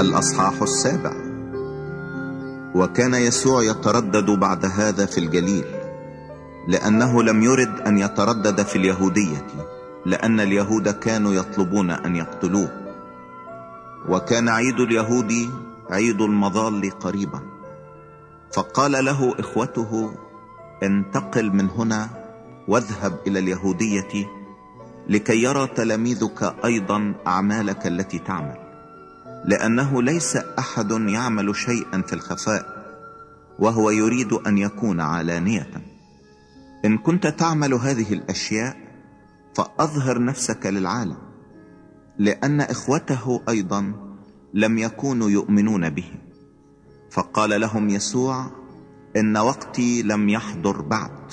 الأصحاح السابع. وكان يسوع يتردد بعد هذا في الجليل لأنه لم يرد أن يتردد في اليهودية لأن اليهود كانوا يطلبون أن يقتلوه. وكان عيد اليهود عيد المظال قريبا. فقال له إخوته انتقل من هنا واذهب إلى اليهودية لكي يرى تلاميذك أيضا أعمالك التي تعمل. لأنه ليس أحد يعمل شيئا في الخفاء وهو يريد أن يكون علانية. إن كنت تعمل هذه الأشياء فأظهر نفسك للعالم لأن إخوته أيضا لم يكونوا يؤمنون به. فقال لهم يسوع إن وقتي لم يحضر بعد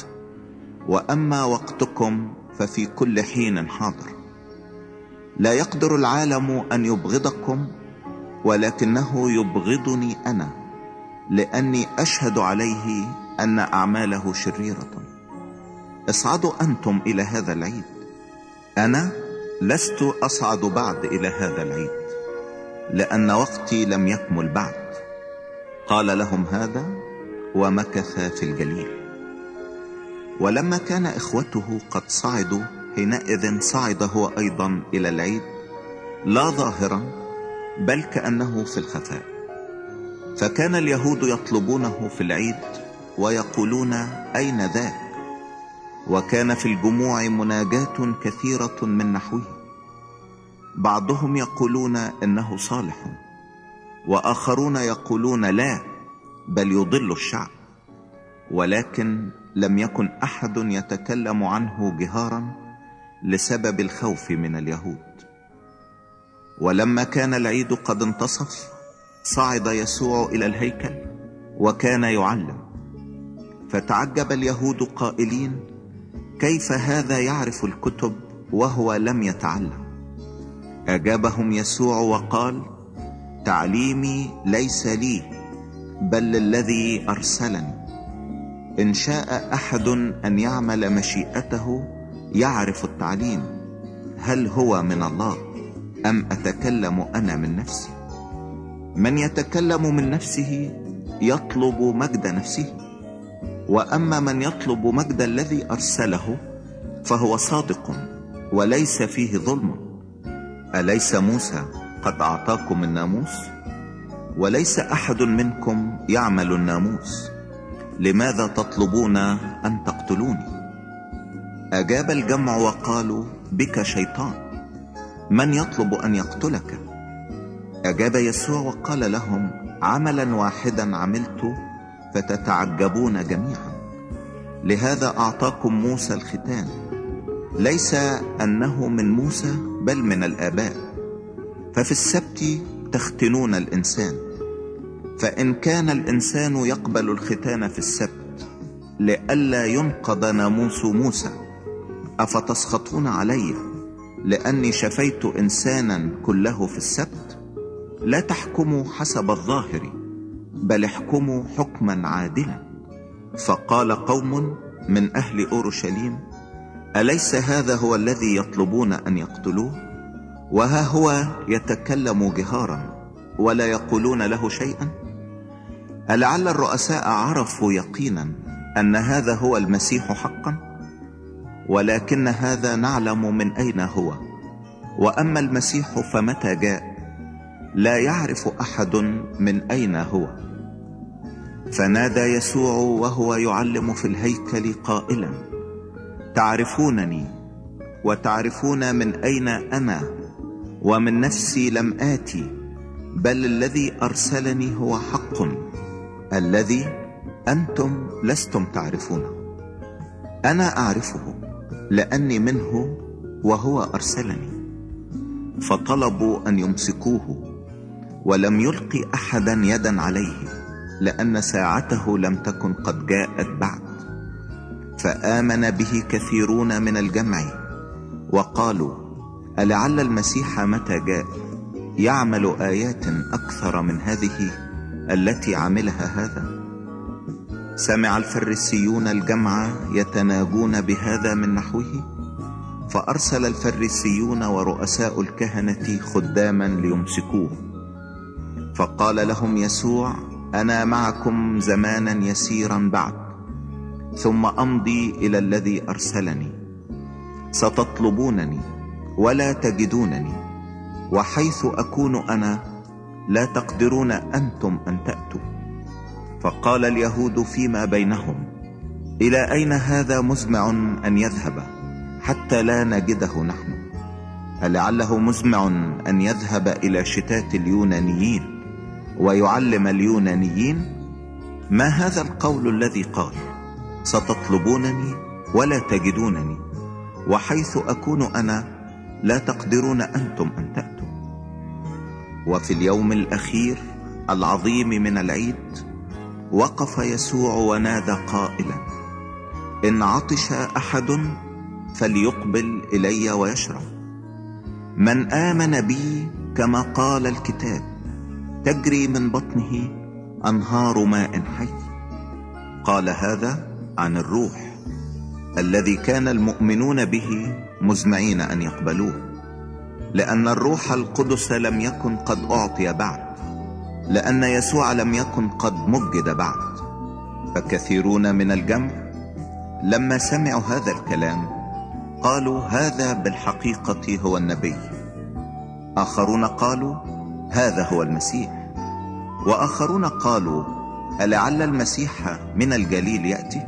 وأما وقتكم ففي كل حين حاضر. لا يقدر العالم أن يبغضكم ولكنه يبغضني أنا لأني أشهد عليه أن أعماله شريرة. اصعدوا أنتم إلى هذا العيد. أنا لست أصعد بعد إلى هذا العيد لأن وقتي لم يكمل بعد. قال لهم هذا ومكث في الجليل. ولما كان إخوته قد صعدوا حينئذ صعد هو أيضا إلى العيد لا ظاهرا بل كأنه في الخفاء. فكان اليهود يطلبونه في العيد ويقولون أين ذاك؟ وكان في الجموع مناجاة كثيرة من نحوه. بعضهم يقولون إنه صالح وآخرون يقولون لا بل يضل الشعب. ولكن لم يكن أحد يتكلم عنه جهارا لسبب الخوف من اليهود. ولما كان العيد قد انتصف صعد يسوع إلى الهيكل وكان يعلم. فتعجب اليهود قائلين كيف هذا يعرف الكتب وهو لم يتعلم؟ أجابهم يسوع وقال تعليمي ليس لي بل للذي أرسلني. إن شاء أحد أن يعمل مشيئته يعرف التعليم هل هو من الله؟ أم أتكلم أنا من نفسي؟ من يتكلم من نفسه يطلب مجد نفسه وأما من يطلب مجد الذي أرسله فهو صادق وليس فيه ظلم. أليس موسى قد أعطاكم الناموس؟ وليس أحد منكم يعمل الناموس؟ لماذا تطلبون أن تقتلوني؟ أجاب الجمع وقالوا بك شيطان. من يطلب أن يقتلك؟ أجاب يسوع وقال لهم عملا واحدا عملت فتتعجبون جميعا. لهذا أعطاكم موسى الختان. ليس أنه من موسى بل من الآباء. ففي السبت تختنون الإنسان. فإن كان الإنسان يقبل الختان في السبت لئلا ينقض ناموس موسى أفتسخطون علي لأني شفيت إنسانا كله في السبت لا تحكموا حسب الظاهر بل احكموا حكما عادلا. فقال قوم من أهل أورشليم أليس هذا هو الذي يطلبون أن يقتلوه؟ وها هو يتكلم جهارا ولا يقولون له شيئا؟ ألعل الرؤساء عرفوا يقينا أن هذا هو المسيح حقا؟ ولكن هذا نعلم من أين هو. وأما المسيح فمتى جاء؟ لا يعرف أحد من أين هو. فنادى يسوع وهو يعلم في الهيكل قائلا تعرفونني وتعرفون من أين أنا ومن نفسي لم آتي بل الذي أرسلني هو حق الذي أنتم لستم تعرفونه. أنا أعرفه لأني منه وهو أرسلني. فطلبوا أن يمسكوه ولم يلقي أحدا يدا عليه لأن ساعته لم تكن قد جاءت بعد. فآمن به كثيرون من الجمع وقالوا ألعل المسيح متى جاء؟ يعمل آيات أكثر من هذه التي عملها هذا. سمع الفريسيون الجمع يتناجون بهذا من نحوه؟ فأرسل الفريسيون ورؤساء الكهنة خداما ليمسكوه. فقال لهم يسوع أنا معكم زمانا يسيرا بعد ثم أمضي إلى الذي أرسلني. ستطلبونني ولا تجدونني وحيث أكون أنا لا تقدرون أنتم أن تأتوا. فقال اليهود فيما بينهم إلى أين هذا مزمع أن يذهب حتى لا نجده نحن؟ ألعله مزمع أن يذهب إلى شتات اليونانيين ويعلم اليونانيين؟ ما هذا القول الذي قال؟ ستطلبونني ولا تجدونني وحيث أكون أنا لا تقدرون أنتم أن تأتوا. وفي اليوم الأخير العظيم من العيد وقف يسوع ونادى قائلا إن عطش أحد فليقبل إلي ويشرب من آمن بي كما قال الكتاب تجري من بطنه أنهار ماء حي. قال هذا عن الروح الذي كان المؤمنون به مزمعين أن يقبلوه لأن الروح القدس لم يكن قد أعطي بعد. لأن يسوع لم يكن قد مجد بعد. فكثيرون من الجمع لما سمعوا هذا الكلام قالوا هذا بالحقيقة هو النبي. آخرون قالوا هذا هو المسيح. وآخرون قالوا ألعل المسيح من الجليل يأتي؟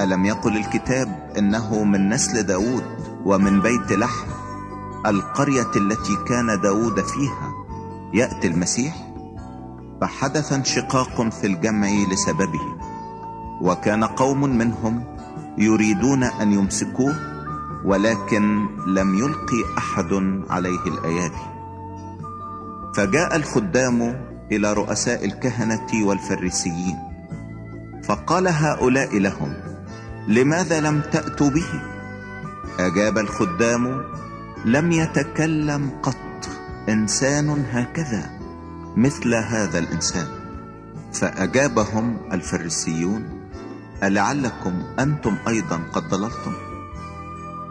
ألم يقل الكتاب إنه من نسل داود ومن بيت لحم؟ القرية التي كان داود فيها يأتي المسيح؟ فحدث انشقاق في الجمع لسببه. وكان قوم منهم يريدون أن يمسكوه ولكن لم يلقي أحد عليه الأيادي. فجاء الخدام إلى رؤساء الكهنة والفريسيين فقال هؤلاء لهم لماذا لم تأتوا به؟ أجاب الخدام لم يتكلم قط إنسان هكذا. مثل هذا الإنسان. فأجابهم الفريسيون ألعلكم أنتم أيضا قد ضللتم؟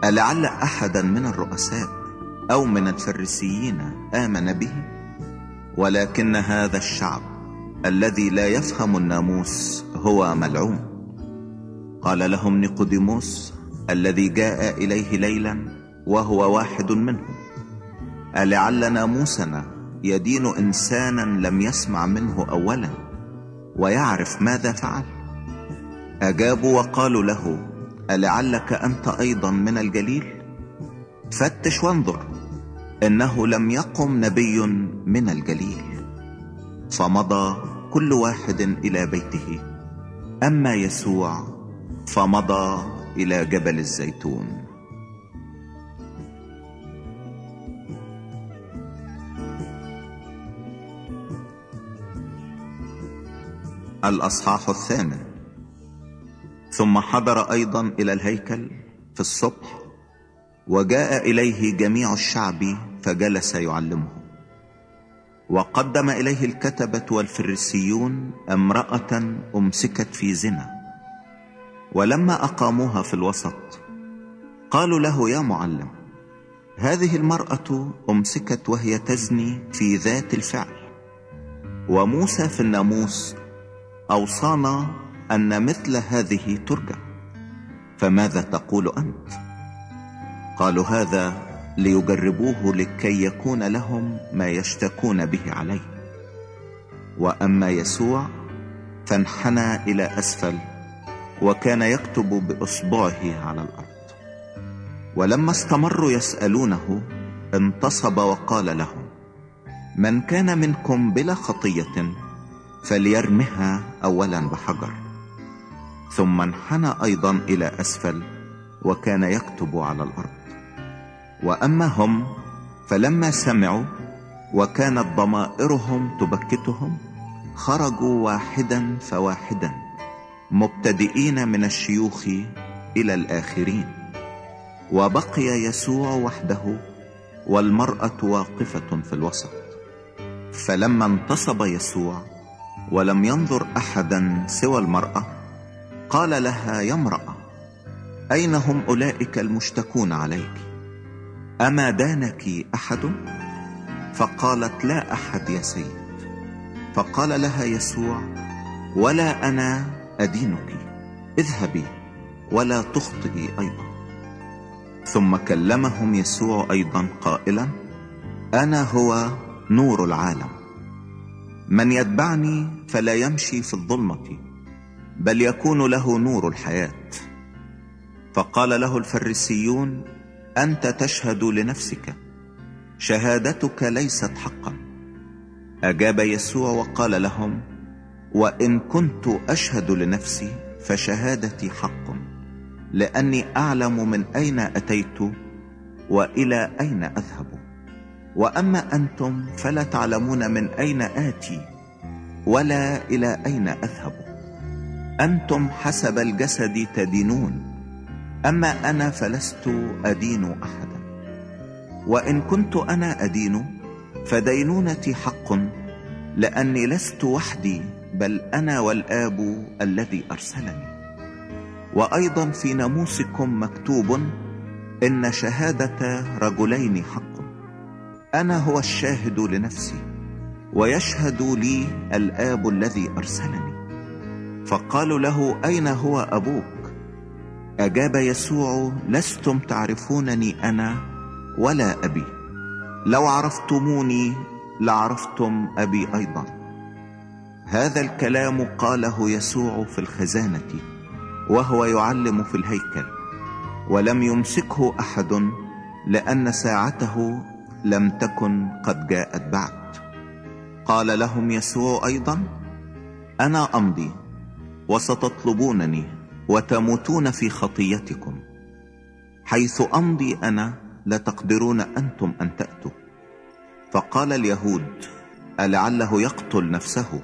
ألعل أحدا من الرؤساء أو من الفريسيين آمن به؟ ولكن هذا الشعب الذي لا يفهم الناموس هو ملعون. قال لهم نيقوديموس الذي جاء إليه ليلا وهو واحد منهم ألعل ناموسنا يدين إنسانا لم يسمع منه أولا ويعرف ماذا فعل. أجابوا وقالوا له ألعلك أنت أيضا من الجليل؟ فتش وانظر إنه لم يقم نبي من الجليل. فمضى كل واحد إلى بيته. أما يسوع فمضى إلى جبل الزيتون. الأصحاح الثامن. ثم حضر أيضا إلى الهيكل في الصبح وجاء إليه جميع الشعب فجلس يعلمه. وقدم إليه الكتبة والفريسيون امرأة أمسكت في زنا. ولما أقاموها في الوسط قالوا له يا معلم هذه المرأة أمسكت وهي تزني في ذات الفعل. وموسى في الناموس أوصانا أن مثل هذه ترجع فماذا تقول أنت؟ قالوا هذا ليجربوه لكي يكون لهم ما يشتكون به عليه. وأما يسوع فانحنى إلى أسفل وكان يكتب بإصبعه على الأرض. ولما استمروا يسألونه انتصب وقال لهم من كان منكم بلا خطية فليرمها أولا بحجر. ثم انحنى أيضا إلى أسفل وكان يكتب على الأرض. وأما هم فلما سمعوا وكانت ضمائرهم تبكتهم خرجوا واحدا فواحدا مبتدئين من الشيوخ إلى الآخرين. وبقي يسوع وحده والمرأة واقفة في الوسط. فلما انتصب يسوع ولم ينظر أحدا سوى المرأة. قال لها يا امرأة أين هم أولئك المشتكون عليك؟ أما دانك أحد؟ فقالت لا أحد يا سيد. فقال لها يسوع ولا أنا أدينك اذهبي ولا تخطئي أيضا. ثم كلمهم يسوع أيضا قائلا أنا هو نور العالم. من يتبعني فلا يمشي في الظلمة بل يكون له نور الحياة. فقال له الفريسيون أنت تشهد لنفسك شهادتك ليست حقا. أجاب يسوع وقال لهم وإن كنت أشهد لنفسي فشهادتي حق لأني أعلم من أين أتيت وإلى أين أذهب. وأما أنتم فلا تعلمون من أين آتي ولا إلى أين أذهب. أنتم حسب الجسد تدينون أما أنا فلست أدين أحدا. وإن كنت أنا أدين فدينونتي حق لأني لست وحدي بل أنا والآب الذي أرسلني. وأيضا في ناموسكم مكتوب إن شهادة رجلين حق. أنا هو الشاهد لنفسي ويشهد لي الآب الذي أرسلني. فقالوا له أين هو أبوك؟ أجاب يسوع لستم تعرفونني أنا ولا أبي. لو عرفتموني لعرفتم أبي أيضا. هذا الكلام قاله يسوع في الخزانة وهو يعلم في الهيكل ولم يمسكه أحد لأن ساعته لم تكن قد جاءت بعد. قال لهم يسوع أيضا أنا أمضي وستطلبونني وتموتون في خطيتكم. حيث أمضي أنا لا تقدرون أنتم أن تأتوا. فقال اليهود ألعله يقتل نفسه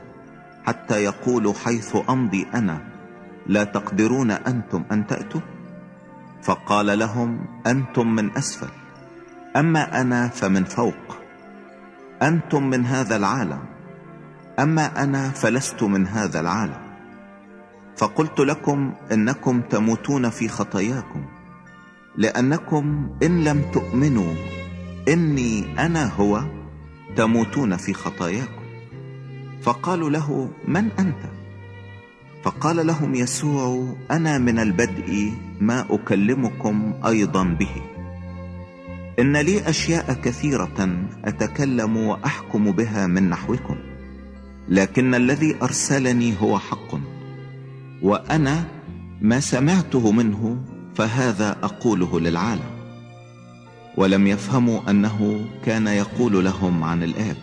حتى يقول حيث أمضي أنا لا تقدرون أنتم أن تأتوا؟ فقال لهم أنتم من أسفل. أما أنا فمن فوق أنتم من هذا العالم أما أنا فلست من هذا العالم. فقلت لكم إنكم تموتون في خطاياكم لأنكم إن لم تؤمنوا إني أنا هو تموتون في خطاياكم. فقالوا له من أنت؟ فقال لهم يسوع أنا من البدء ما أكلمكم أيضا به. إن لي أشياء كثيرة أتكلم وأحكم بها من نحوكم لكن الذي أرسلني هو حق وأنا ما سمعته منه فهذا أقوله للعالم. ولم يفهموا أنه كان يقول لهم عن الآب.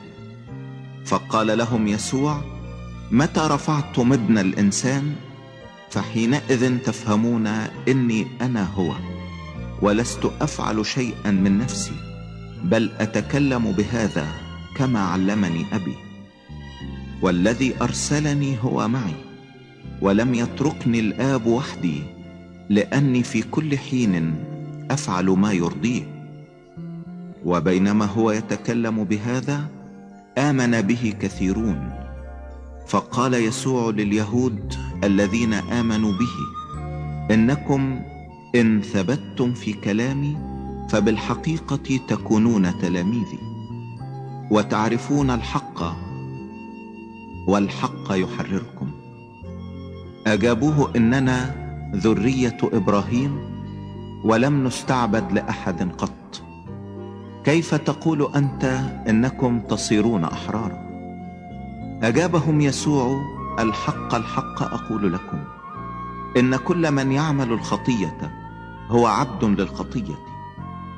فقال لهم يسوع متى رفعتم ابن الإنسان؟ فحينئذ تفهمون إني أنا هو. ولست أفعل شيئا من نفسي بل أتكلم بهذا كما علمني أبي. والذي أرسلني هو معي ولم يتركني الآب وحدي لأني في كل حين أفعل ما يرضيه. وبينما هو يتكلم بهذا آمن به كثيرون. فقال يسوع لليهود الذين آمنوا به إنكم إن ثبتتم في كلامي فبالحقيقة تكونون تلاميذي وتعرفون الحق والحق يحرركم. أجابوه إننا ذرية إبراهيم ولم نستعبد لأحد قط. كيف تقول أنت إنكم تصيرون أحرارا؟ أجابهم يسوع الحق الحق أقول لكم. إن كل من يعمل الخطية هو عبد للخطية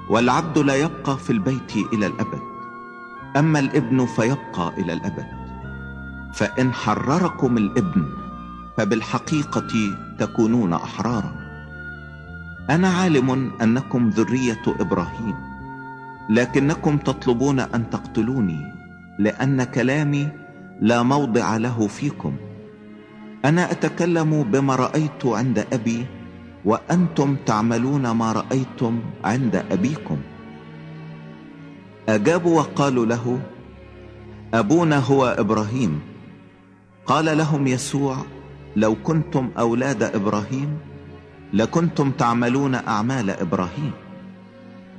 والعبد لا يبقى في البيت إلى الأبد أما الإبن فيبقى إلى الأبد. فإن حرركم الإبن فبالحقيقة تكونون أحرارا. أنا عالم أنكم ذرية إبراهيم لكنكم تطلبون أن تقتلوني لأن كلامي لا موضع له فيكم. أنا أتكلم بما رأيت عند أبي وأنتم تعملون ما رأيتم عند أبيكم. اجابوا وقالوا له أبونا هو إبراهيم. قال لهم يسوع لو كنتم أولاد إبراهيم لكنتم تعملون أعمال إبراهيم.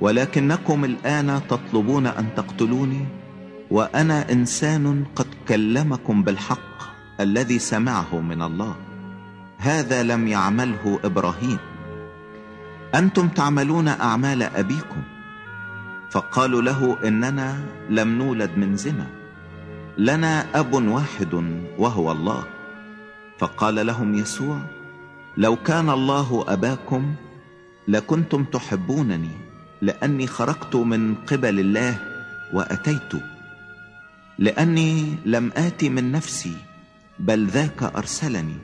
ولكنكم الآن تطلبون أن تقتلوني وأنا إنسان قد كلمكم بالحق. الذي سمعه من الله. هذا لم يعمله إبراهيم. أنتم تعملون أعمال أبيكم. فقالوا له إننا لم نولد من زنا. لنا أب واحد وهو الله. فقال لهم يسوع لو كان الله أباكم لكنتم تحبونني لأني خرجت من قبل الله وأتيت. لأني لم آت من نفسي بل ذاك أرسلني.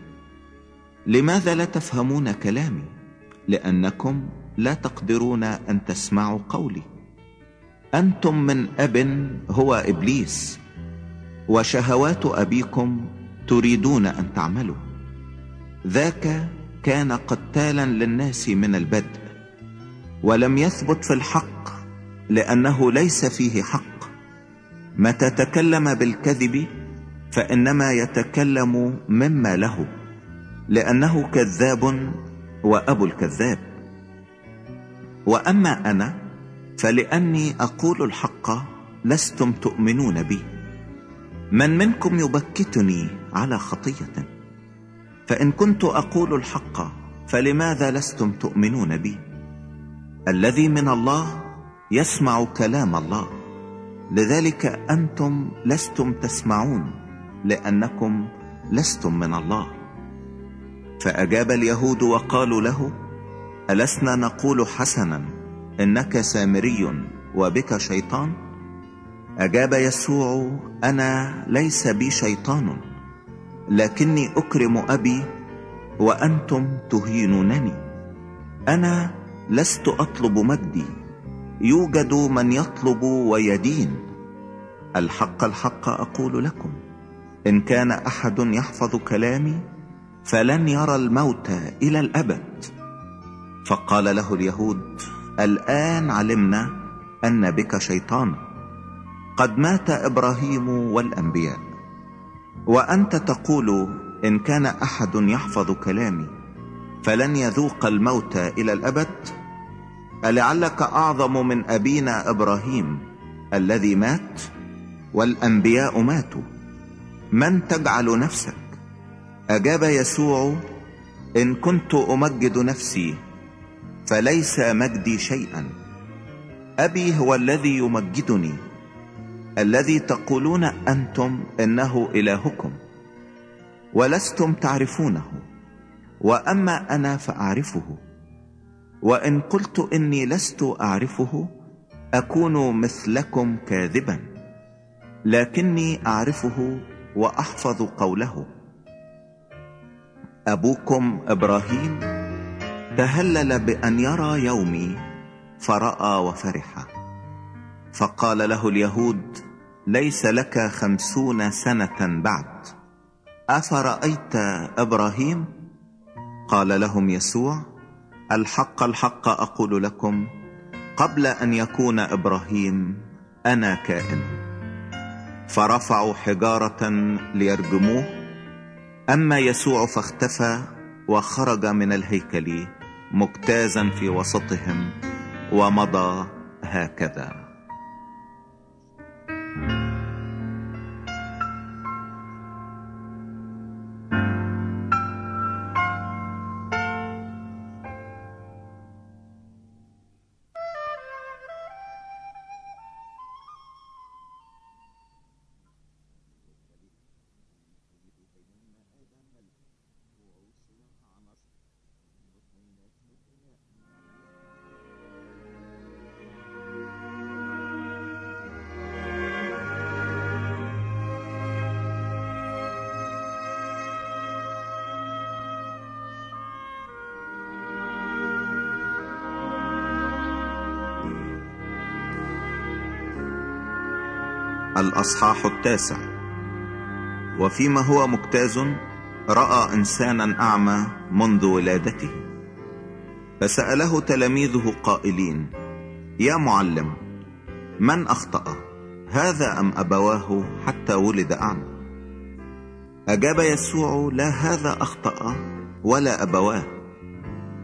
لماذا لا تفهمون كلامي؟ لأنكم لا تقدرون أن تسمعوا قولي. أنتم من أب هو إبليس وشهوات أبيكم تريدون أن تعملوا. ذاك كان قتالا للناس من البدء ولم يثبت في الحق لأنه ليس فيه حق. متى تكلم بالكذب؟ فإنما يتكلم مما له لأنه كذاب وأبو الكذاب. وأما أنا فلأني أقول الحق لستم تؤمنون بي. من منكم يبكتني على خطية؟ فإن كنت أقول الحق فلماذا لستم تؤمنون بي؟ الذي من الله يسمع كلام الله لذلك أنتم لستم تسمعون. لأنكم لستم من الله. فأجاب اليهود وقالوا له ألسنا نقول حسنا إنك سامري وبك شيطان؟ أجاب يسوع أنا ليس بي شيطان لكني أكرم أبي وأنتم تهينونني. أنا لست أطلب مجدي يوجد من يطلب ويدين. الحق الحق أقول لكم. إن كان أحد يحفظ كلامي فلن يرى الموت إلى الأبد. فقال له اليهود الآن علمنا أن بك شيطان. قد مات إبراهيم والأنبياء. وأنت تقول إن كان أحد يحفظ كلامي فلن يذوق الموت إلى الأبد؟ ألعلك أعظم من أبينا إبراهيم الذي مات؟ والأنبياء ماتوا. من تجعل نفسك؟ أجاب يسوع إن كنت أمجد نفسي فليس مجدي شيئا. أبي هو الذي يمجدني. الذي تقولون أنتم إنه إلهكم. ولستم تعرفونه. وأما أنا فأعرفه. وإن قلت إني لست أعرفه أكون مثلكم كاذبا. لكني أعرفه وأحفظ قوله. أبوكم إبراهيم تهلل بأن يرى يومي فرأى وفرح. فقال له اليهود ليس لك خمسون سنة بعد. أفرأيت إبراهيم؟ قال لهم يسوع الحق الحق أقول لكم قبل أن يكون إبراهيم أنا كائن. فرفعوا حجارة ليرجموه. أما يسوع فاختفى وخرج من الهيكل مجتازا في وسطهم ومضى هكذا. الأصحاح التاسع. وفيما هو مجتاز رأى إنسانا أعمى منذ ولادته. فسأله تلاميذه قائلين يا معلم من أخطأ هذا أم أبواه حتى ولد أعمى؟ أجاب يسوع لا هذا أخطأ ولا أبواه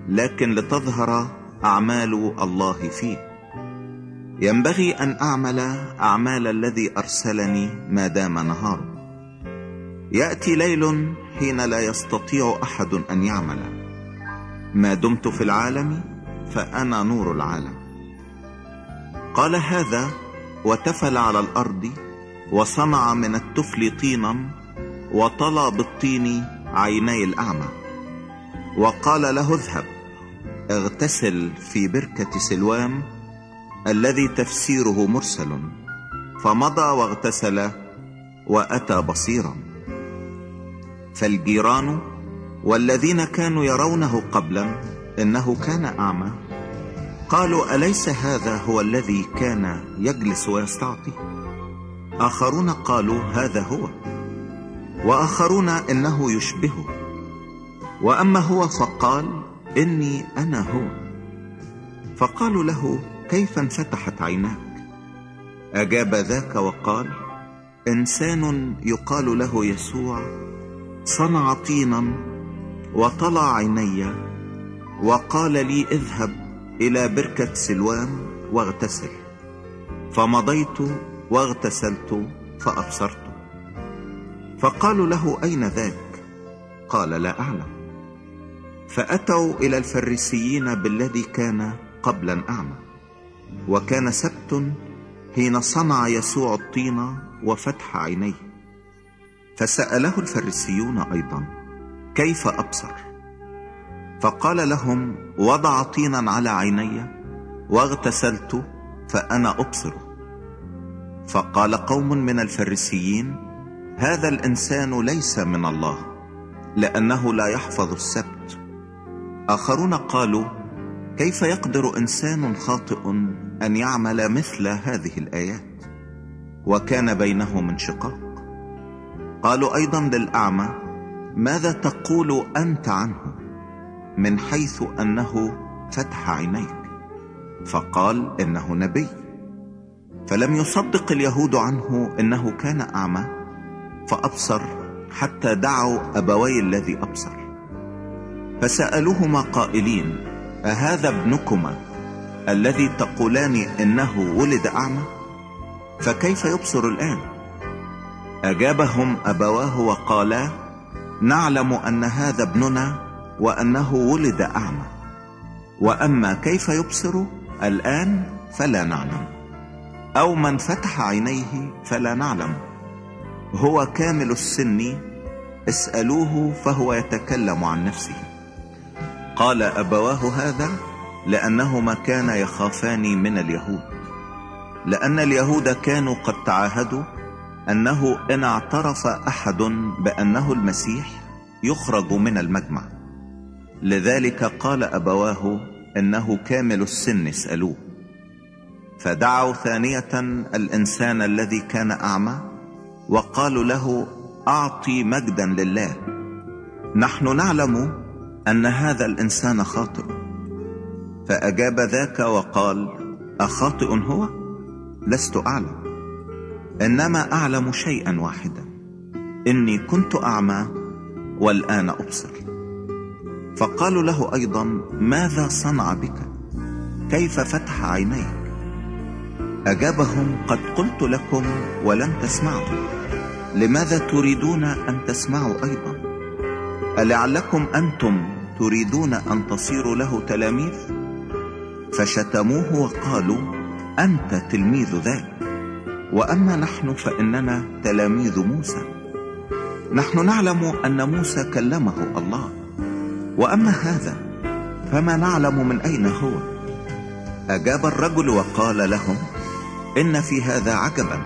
لكن لتظهر أعمال الله فيه. ينبغي أن أعمل أعمال الذي أرسلني ما دام نهار. يأتي ليل حين لا يستطيع أحد أن يعمل. ما دمت في العالم فأنا نور العالم. قال هذا وتفل على الأرض وصنع من التفل طينا وطلى بالطين عيني الأعمى. وقال له اذهب اغتسل في بركة سلوام الذي تفسيره مرسل فمضى واغتسل وأتى بصيرا. فالجيران والذين كانوا يرونه قبلا إنه كان أعمى. قالوا أليس هذا هو الذي كان يجلس ويستعطي؟ آخرون قالوا هذا هو. وآخرون إنه يشبهه. وأما هو فقال إني أنا هو. فقالوا له كيف انفتحت عيناك؟ أجاب ذاك وقال إنسان يقال له يسوع صنع طينا وطلع عيني وقال لي اذهب إلى بركة سلوان واغتسل. فمضيت واغتسلت فأبصرت. فقالوا له أين ذاك؟ قال لا أعلم. فأتوا إلى الفريسيين بالذي كان قبلا أعمى. وكان سبت حين صنع يسوع الطين وفتح عينيه. فسأله الفريسيون أيضا كيف أبصر؟ فقال لهم وضع طينا على عيني واغتسلت فأنا أبصر. فقال قوم من الفريسيين هذا الإنسان ليس من الله لأنه لا يحفظ السبت. آخرون قالوا كيف يقدر إنسان خاطئ أن يعمل مثل هذه الآيات؟ وكان بينهم انشقاق قالوا أيضا للأعمى ماذا تقول أنت عنه من حيث أنه فتح عينيك؟ فقال إنه نبي. فلم يصدق اليهود عنه إنه كان أعمى فأبصر حتى دعوا أبوي الذي أبصر. فسألوهما قائلين أهذا ابنكما الذي تقولان إنه ولد أعمى؟ فكيف يبصر الآن؟ أجابهم أبواه وقالا نعلم أن هذا ابننا وأنه ولد أعمى. وأما كيف يبصر الآن فلا نعلم. أو من فتح عينيه فلا نعلم. هو كامل السن اسألوه فهو يتكلم عن نفسه. قال أبواه هذا لأنهما كانا يخافان من اليهود. لأن اليهود كانوا قد تعاهدوا أنه إن اعترف أحد بأنه المسيح يخرج من المجمع. لذلك قال أبواه إنه كامل السن اسألوه. فدعوا ثانية الإنسان الذي كان أعمى وقالوا له أعطي مجدا لله. نحن نعلم أن هذا الإنسان خاطئ. فأجاب ذاك وقال أخاطئ هو؟ لست أعلم. إنما أعلم شيئا واحدا. إني كنت أعمى والآن أبصر. فقالوا له أيضا ماذا صنع بك؟ كيف فتح عينيك؟ أجابهم قد قلت لكم ولم تسمعوا. لماذا تريدون أن تسمعوا أيضا؟ ألعلكم أنتم تريدون أن تصيروا له تلاميذ؟ فشتموه وقالوا أنت تلميذ ذاك. وأما نحن فإننا تلاميذ موسى. نحن نعلم أن موسى كلمه الله. وأما هذا فما نعلم من أين هو؟ أجاب الرجل وقال لهم إن في هذا عجبا.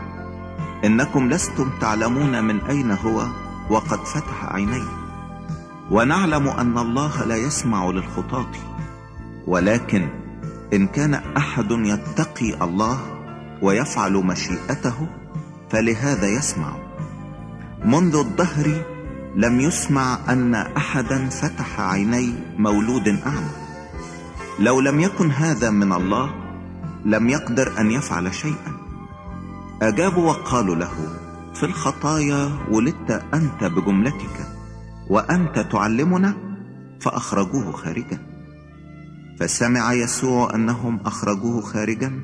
إنكم لستم تعلمون من أين هو وقد فتح عينيه. ونعلم أن الله لا يسمع للخطاة ولكن إن كان أحد يتقي الله ويفعل مشيئته فلهذا يسمع. منذ الدهر لم يسمع أن أحدا فتح عيني مولود أعمى. لو لم يكن هذا من الله لم يقدر أن يفعل شيئا. أجابوا وقالوا له في الخطايا ولدت أنت بجملتك. وأنت تعلمنا؟ فأخرجوه خارجا. فسمع يسوع أنهم أخرجوه خارجا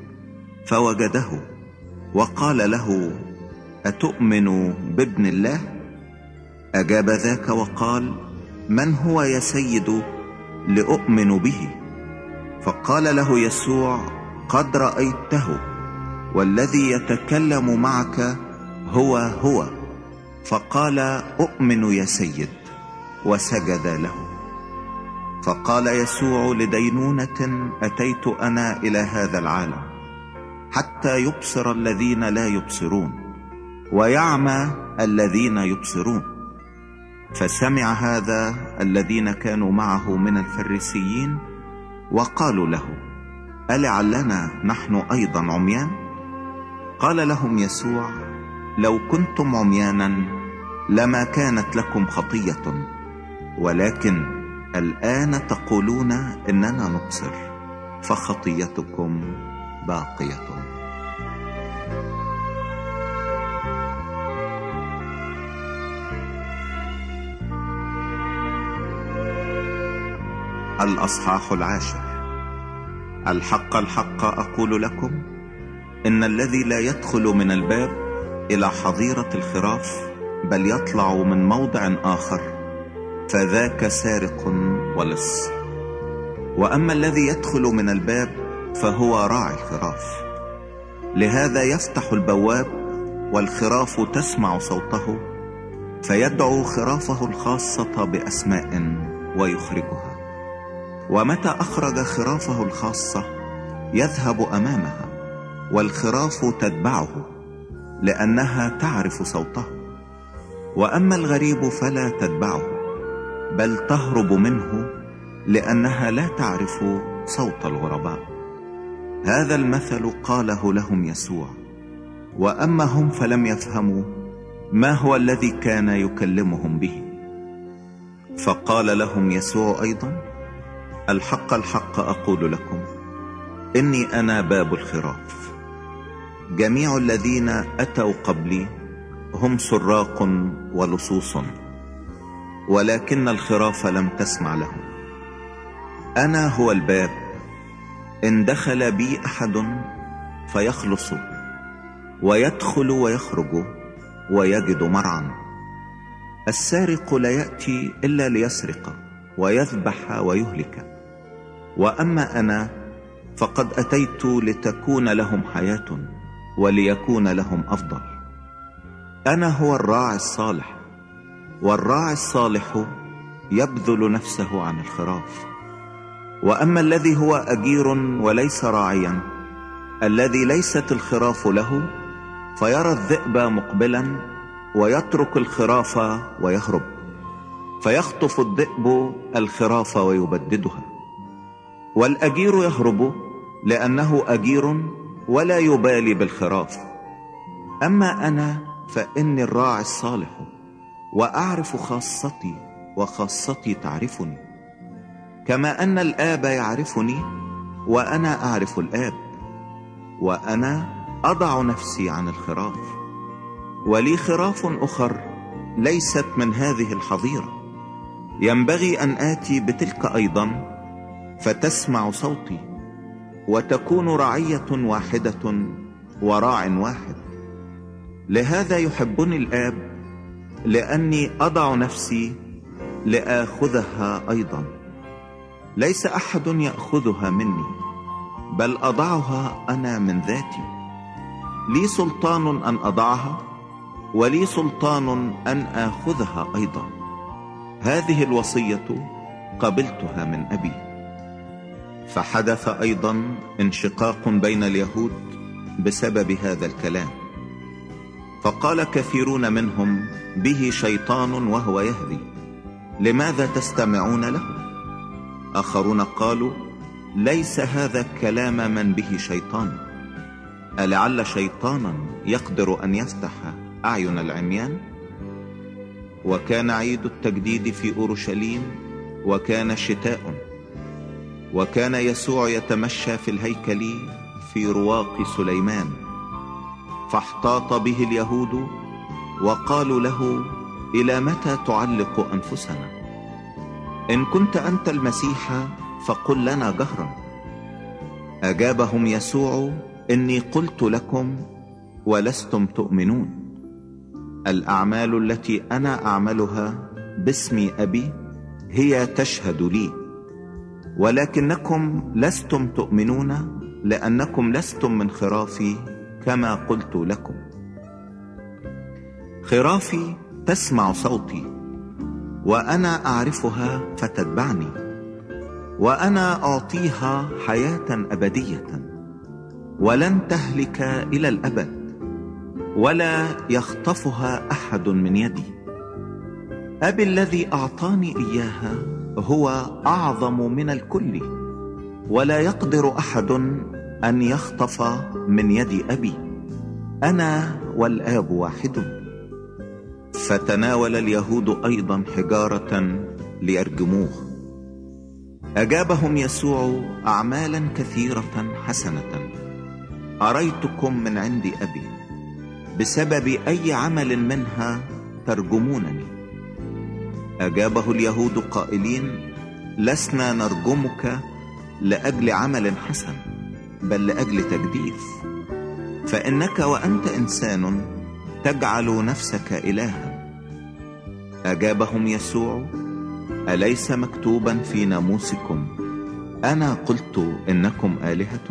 فوجده وقال له أتؤمن بابن الله؟ أجاب ذاك وقال من هو يا سيد لأؤمن به؟ فقال له يسوع قد رأيته والذي يتكلم معك هو هو. فقال أؤمن يا سيد. وسجد له. فقال يسوع لدينونة أتيت أنا إلى هذا العالم حتى يبصر الذين لا يبصرون ويعمى الذين يبصرون. فسمع هذا الذين كانوا معه من الفريسيين وقالوا له ألعلنا نحن أيضا عميان؟ قال لهم يسوع لو كنتم عميانا لما كانت لكم خطية. ولكن الآن تقولون إننا نبصر فخطيتكم باقية. الأصحاح العاشر. الحق الحق أقول لكم إن الذي لا يدخل من الباب إلى حظيرة الخراف بل يطلع من موضع آخر. فذاك سارق ولص. وأما الذي يدخل من الباب فهو راعي الخراف. لهذا يفتح البواب والخراف تسمع صوته فيدعو خرافه الخاصة بأسماء ويخرجها. ومتى أخرج خرافه الخاصة؟ يذهب أمامها والخراف تتبعه لأنها تعرف صوته. وأما الغريب فلا تتبعه. بل تهرب منه لأنها لا تعرف صوت الغرباء. هذا المثل قاله لهم يسوع. وأما هم فلم يفهموا ما هو الذي كان يكلمهم به. فقال لهم يسوع أيضا الحق الحق أقول لكم إني أنا باب الخراف. جميع الذين أتوا قبلي هم سراق ولصوص. ولكن الخراف لم تسمع لهم. أنا هو الباب. إن دخل بي أحد فيخلص ويدخل ويخرج ويجد مرعا. السارق لا يأتي إلا ليسرق ويذبح ويهلك. وأما أنا فقد أتيت لتكون لهم حياة وليكون لهم أفضل. أنا هو الراعي الصالح. والراعي الصالح يبذل نفسه عن الخراف. وأما الذي هو أجير وليس راعيا الذي ليست الخراف له فيرى الذئب مقبلا ويترك الخراف ويهرب فيخطف الذئب الخراف ويبددها. والأجير يهرب لأنه أجير ولا يبالي بالخراف. أما أنا فإني الراعي الصالح. وأعرف خاصتي وخاصتي تعرفني. كما أن الآب يعرفني وأنا أعرف الآب. وأنا أضع نفسي عن الخراف. ولي خراف أخر ليست من هذه الحظيرة. ينبغي أن آتي بتلك أيضا فتسمع صوتي وتكون رعية واحدة وراع واحد. لهذا يحبني الآب لأني أضع نفسي لآخذها أيضا. ليس أحد يأخذها مني بل أضعها أنا من ذاتي. لي سلطان أن أضعها ولي سلطان أن آخذها أيضا. هذه الوصية قبلتها من أبي. فحدث أيضا انشقاق بين اليهود بسبب هذا الكلام. فقال كثيرون منهم به شيطان وهو يهدي لماذا تستمعون له؟ آخرون قالوا ليس هذا كلام من به شيطان. ألعل شيطانا يقدر أن يفتح أعين العميان؟ وكان عيد التجديد في أورشليم وكان شتاء وكان يسوع يتمشى في الهيكل في رواق سليمان. فاحتاط به اليهود وقالوا له إلى متى تعلق أنفسنا؟ إن كنت أنت المسيح فقل لنا جهرا. أجابهم يسوع إني قلت لكم ولستم تؤمنون. الأعمال التي أنا أعملها باسم أبي هي تشهد لي. ولكنكم لستم تؤمنون لأنكم لستم من خرافي كما قلت لكم. خرافي تسمع صوتي وأنا أعرفها فتتبعني وأنا أعطيها حياة أبدية ولن تهلك إلى الأبد ولا يخطفها أحد من يدي. أبي الذي أعطاني إياها هو أعظم من الكل ولا يقدر أحد أن يخطف من يد أبي. أنا والآب واحد. فتناول اليهود أيضا حجارة ليرجموه. أجابهم يسوع أعمالا كثيرة حسنة. أريتكم من عند أبي. بسبب أي عمل منها ترجمونني. أجابه اليهود قائلين لسنا نرجمك لأجل عمل حسن. بل لأجل تجديف. فإنك وأنت إنسان تجعل نفسك إلها. أجابهم يسوع أليس مكتوبا في ناموسكم؟ أنا قلت إنكم آلهة.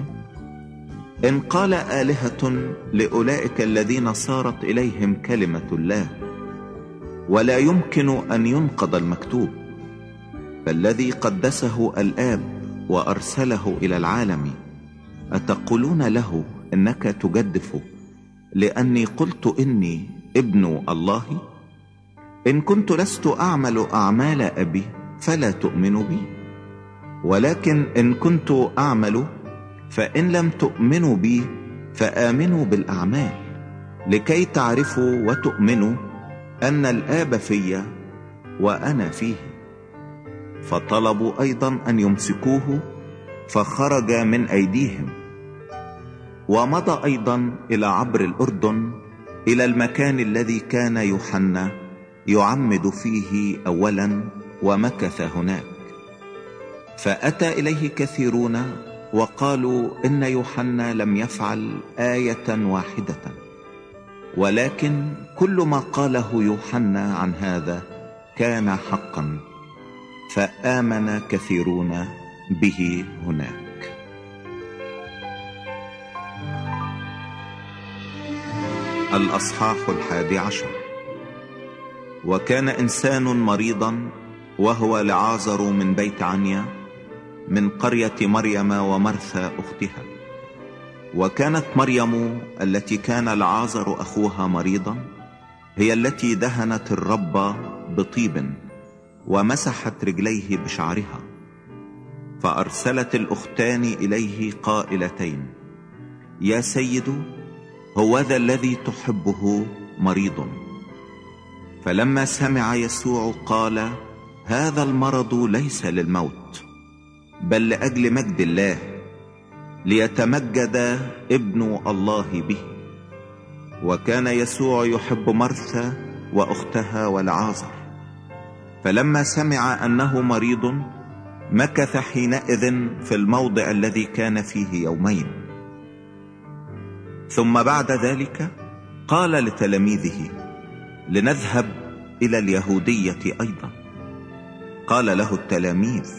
إن قال آلهة لأولئك الذين صارت إليهم كلمة الله ولا يمكن أن ينقض المكتوب. فالذي قدسه الآب وأرسله إلى العالم أتقولون له إنك تجدف؟ لأني قلت إني ابن الله. إن كنت لست أعمل أعمال أبي فلا تؤمنوا بي. ولكن إن كنت أعمل فإن لم تؤمنوا بي فآمنوا بالأعمال. لكي تعرفوا وتؤمنوا أن الآب في وأنا فيه. فطلبوا أيضا أن يمسكوه فخرج من أيديهم. ومضى أيضا إلى عبر الأردن إلى المكان الذي كان يوحنا يعمد فيه أولا ومكث هناك. فأتى إليه كثيرون وقالوا إن يوحنا لم يفعل آية واحدة. ولكن كل ما قاله يوحنا عن هذا كان حقا فآمن كثيرون به هناك. الأصحاح الحادي عشر. وكان إنسان مريضا وهو لعازر من بيت عنيا من قرية مريم ومرثى أختها. وكانت مريم التي كان العازر أخوها مريضا هي التي دهنت الرب بطيب ومسحت رجليه بشعرها. فأرسلت الأختان إليه قائلتين يا سيد هو ذا الذي تحبه مريض. فلما سمع يسوع قال هذا المرض ليس للموت بل لأجل مجد الله ليتمجد ابن الله به. وكان يسوع يحب مرثى وأختها والعازر. فلما سمع أنه مريض مكث حينئذ في الموضع الذي كان فيه يومين. ثم بعد ذلك قال لتلاميذه لنذهب إلى اليهودية أيضا. قال له التلاميذ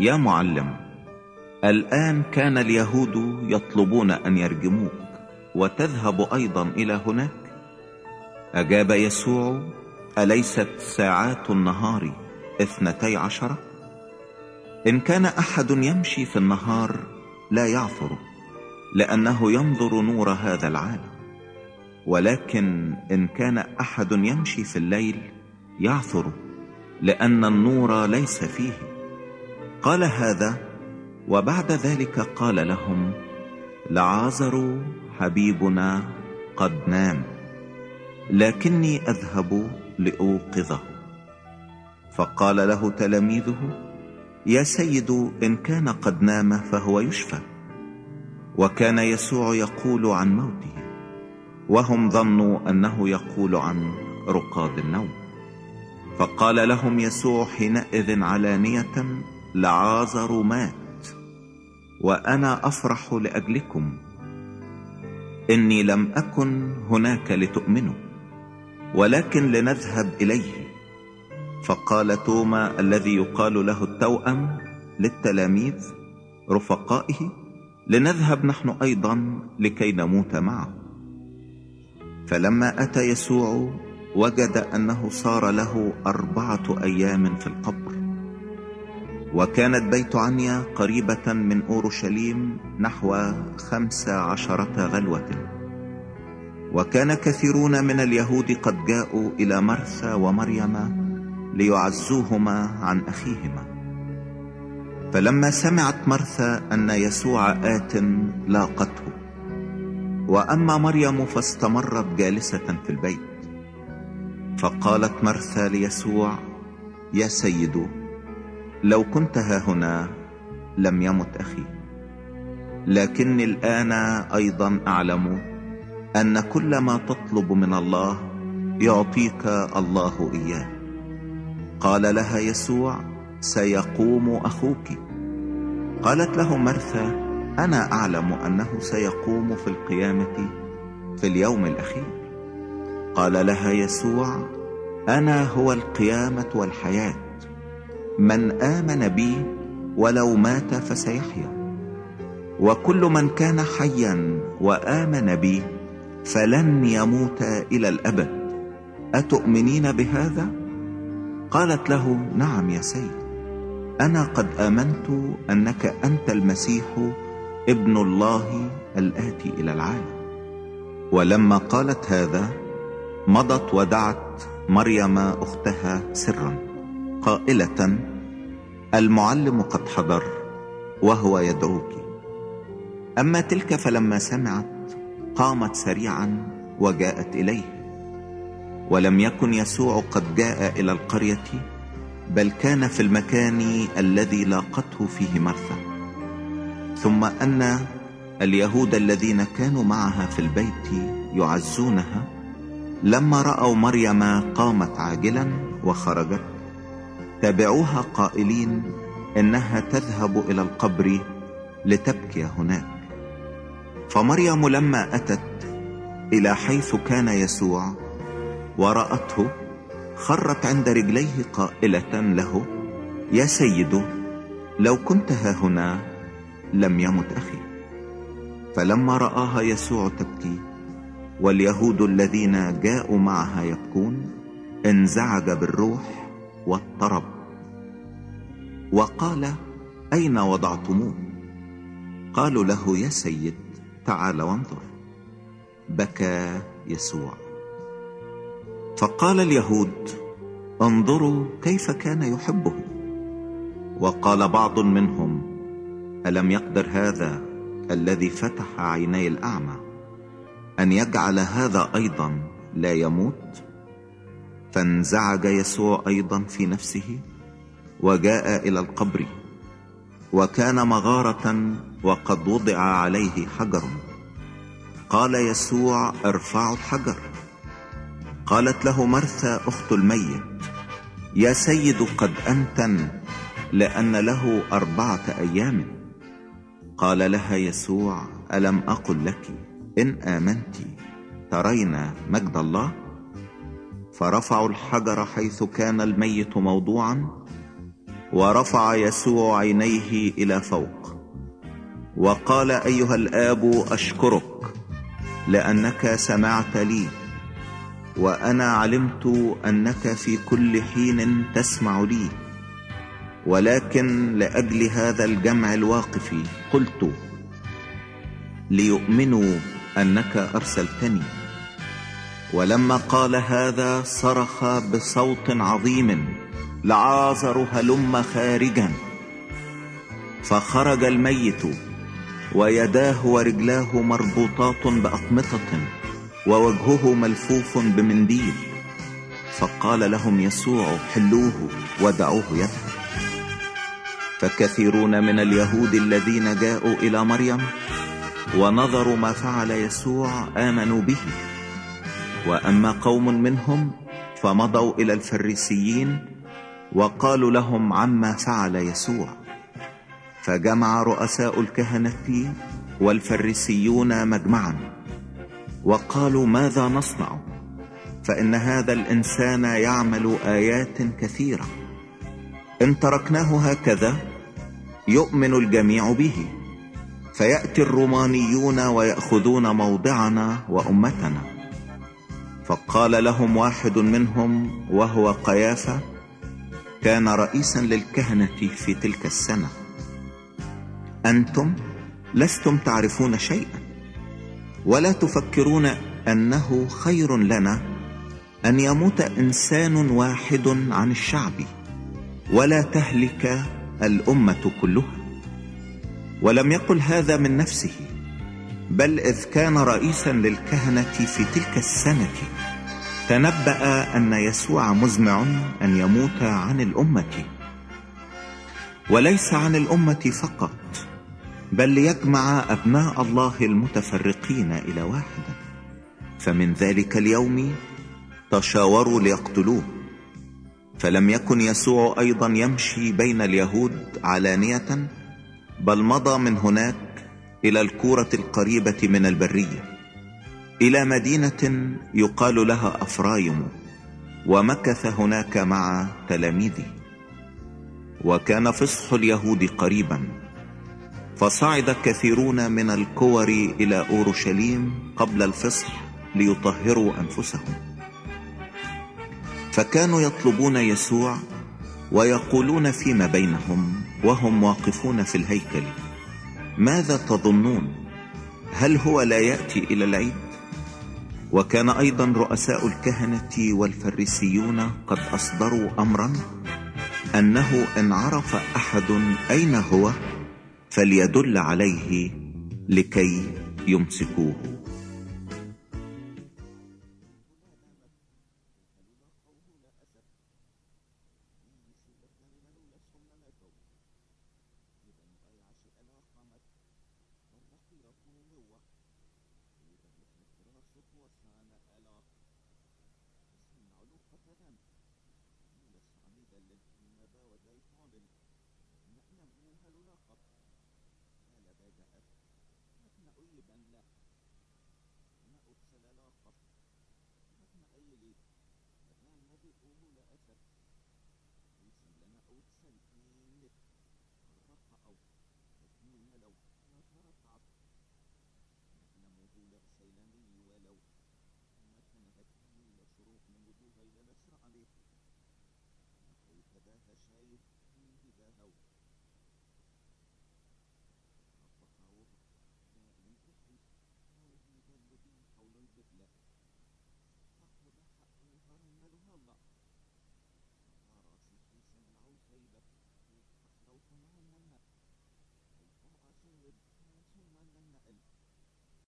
يا معلم الآن كان اليهود يطلبون أن يرجموك وتذهب أيضا إلى هناك. أجاب يسوع أليست ساعات النهار اثنتي عشرة إن كان أحد يمشي في النهار لا يعثر. لأنه ينظر نور هذا العالم. ولكن إن كان أحد يمشي في الليل يعثر لأن النور ليس فيه. قال هذا وبعد ذلك قال لهم لعازر حبيبنا قد نام لكني أذهب لأوقظه. فقال له تلاميذه يا سيد إن كان قد نام فهو يشفى. وكان يسوع يقول عن موته وهم ظنوا أنه يقول عن رقاد النوم. فقال لهم يسوع حينئذ علانية لعازر مات وأنا أفرح لأجلكم. إني لم أكن هناك لتؤمنوا ولكن لنذهب إليه. فقال توما الذي يقال له التوأم للتلاميذ رفقائه لنذهب نحن أيضا لكي نموت معه. فلما أتى يسوع وجد أنه صار له أربعة أيام في القبر. وكانت بيت عنيا قريبة من أورشليم نحو خمس عشرة غلوة. وكان كثيرون من اليهود قد جاءوا إلى مرثى ومريم ليعزوهما عن أخيهما. فلما سمعت مرثى أن يسوع آت لاقته. وأما مريم فاستمرت جالسة في البيت. فقالت مرثى ليسوع يا سيد لو كنت ها هنا لم يمت أخي. لكني الآن أيضا أعلم أن كل ما تطلب من الله يعطيك الله إياه. قال لها يسوع سيقوم أخوك. قالت له مرثى أنا أعلم أنه سيقوم في القيامة في اليوم الأخير. قال لها يسوع أنا هو القيامة والحياة. من آمن بي ولو مات فسيحيا. وكل من كان حيا وآمن بي فلن يموت إلى الأبد. أتؤمنين بهذا؟ قالت له نعم يا سيد. أنا قد آمنت أنك أنت المسيح ابن الله الآتي إلى العالم. ولما قالت هذا مضت ودعت مريم أختها سرا قائلة المعلم قد حضر وهو يدعوك. أما تلك فلما سمعت قامت سريعا وجاءت إليه. ولم يكن يسوع قد جاء إلى القرية بل كان في المكان الذي لاقته فيه مرثا. ثم أن اليهود الذين كانوا معها في البيت يعزونها لما رأوا مريم قامت عاجلا وخرجت تابعوها قائلين إنها تذهب إلى القبر لتبكي هناك. فمريم لما أتت إلى حيث كان يسوع ورأته خرت عند رجليه قائلة له يا سيد لو كنت ها هنا لم يمت أخي. فلما رآها يسوع تبكي واليهود الذين جاءوا معها يبكون انزعج بالروح واضطرب وقال أين وضعتموه؟ قالوا له يا سيد تعال وانظر. بكى يسوع. فقال اليهود انظروا كيف كان يحبه. وقال بعض منهم ألم يقدر هذا الذي فتح عيني الأعمى أن يجعل هذا أيضا لا يموت؟ فانزعج يسوع أيضا في نفسه وجاء إلى القبر وكان مغارة وقد وضع عليه حجر. قال يسوع ارفعوا الحجر. قالت له مرثى أخت الميت يا سيد قد أنتن لأن له أربعة أيام. قال لها يسوع ألم أقل لك؟ إن آمنت ترين مجد الله؟ فرفعوا الحجر حيث كان الميت موضوعا ورفع يسوع عينيه إلى فوق وقال أيها الآب أشكرك لأنك سمعت لي وأنا علمت أنك في كل حين تسمع لي ولكن لأجل هذا الجمع الواقف قلت ليؤمنوا أنك أرسلتني. ولما قال هذا صرخ بصوت عظيم لعازر هلم خارجا. فخرج الميت ويداه ورجلاه مربوطات بأقمطة. ووجهه ملفوف بمنديل. فقال لهم يسوع حلوة ودعوه يذهب فكثيرون من اليهود الذين جاءوا إلى مريم ونظروا ما فعل يسوع آمنوا به. وأما قوم منهم فمضوا إلى الفريسيين وقالوا لهم عما فعل يسوع. فجمع رؤساء الكهنة والفريسيون مجمعا. وقالوا ماذا نصنع؟ فإن هذا الإنسان يعمل آيات كثيرة. إن تركناه هكذا يؤمن الجميع به. فيأتي الرومانيون ويأخذون موضعنا وأمتنا. فقال لهم واحد منهم وهو قيافة كان رئيسا للكهنة في تلك السنة. أنتم لستم تعرفون شيئا. ولا تفكرون أنه خير لنا أن يموت إنسان واحد عن الشعب ولا تهلك الأمة كلها. ولم يقل هذا من نفسه بل إذ كان رئيسا للكهنة في تلك السنة تنبأ أن يسوع مزمع أن يموت عن الأمة. وليس عن الأمة فقط بل ليجمع أبناء الله المتفرقين إلى واحدة. فمن ذلك اليوم تشاوروا ليقتلوه. فلم يكن يسوع أيضا يمشي بين اليهود علانية بل مضى من هناك إلى الكورة القريبة من البرية إلى مدينة يقال لها أفرايم ومكث هناك مع تلاميذه. وكان فصح اليهود قريبا. فصعد كثيرون من الكور إلى أورشليم قبل الفصح ليطهروا أنفسهم. فكانوا يطلبون يسوع ويقولون فيما بينهم وهم واقفون في الهيكل. ماذا تظنون؟ هل هو لا يأتي إلى العيد؟ وكان أيضا رؤساء الكهنة والفريسيون قد أصدروا أمرا أنه إن عرف أحد أين هو؟ فليدل عليه لكي يمسكوه.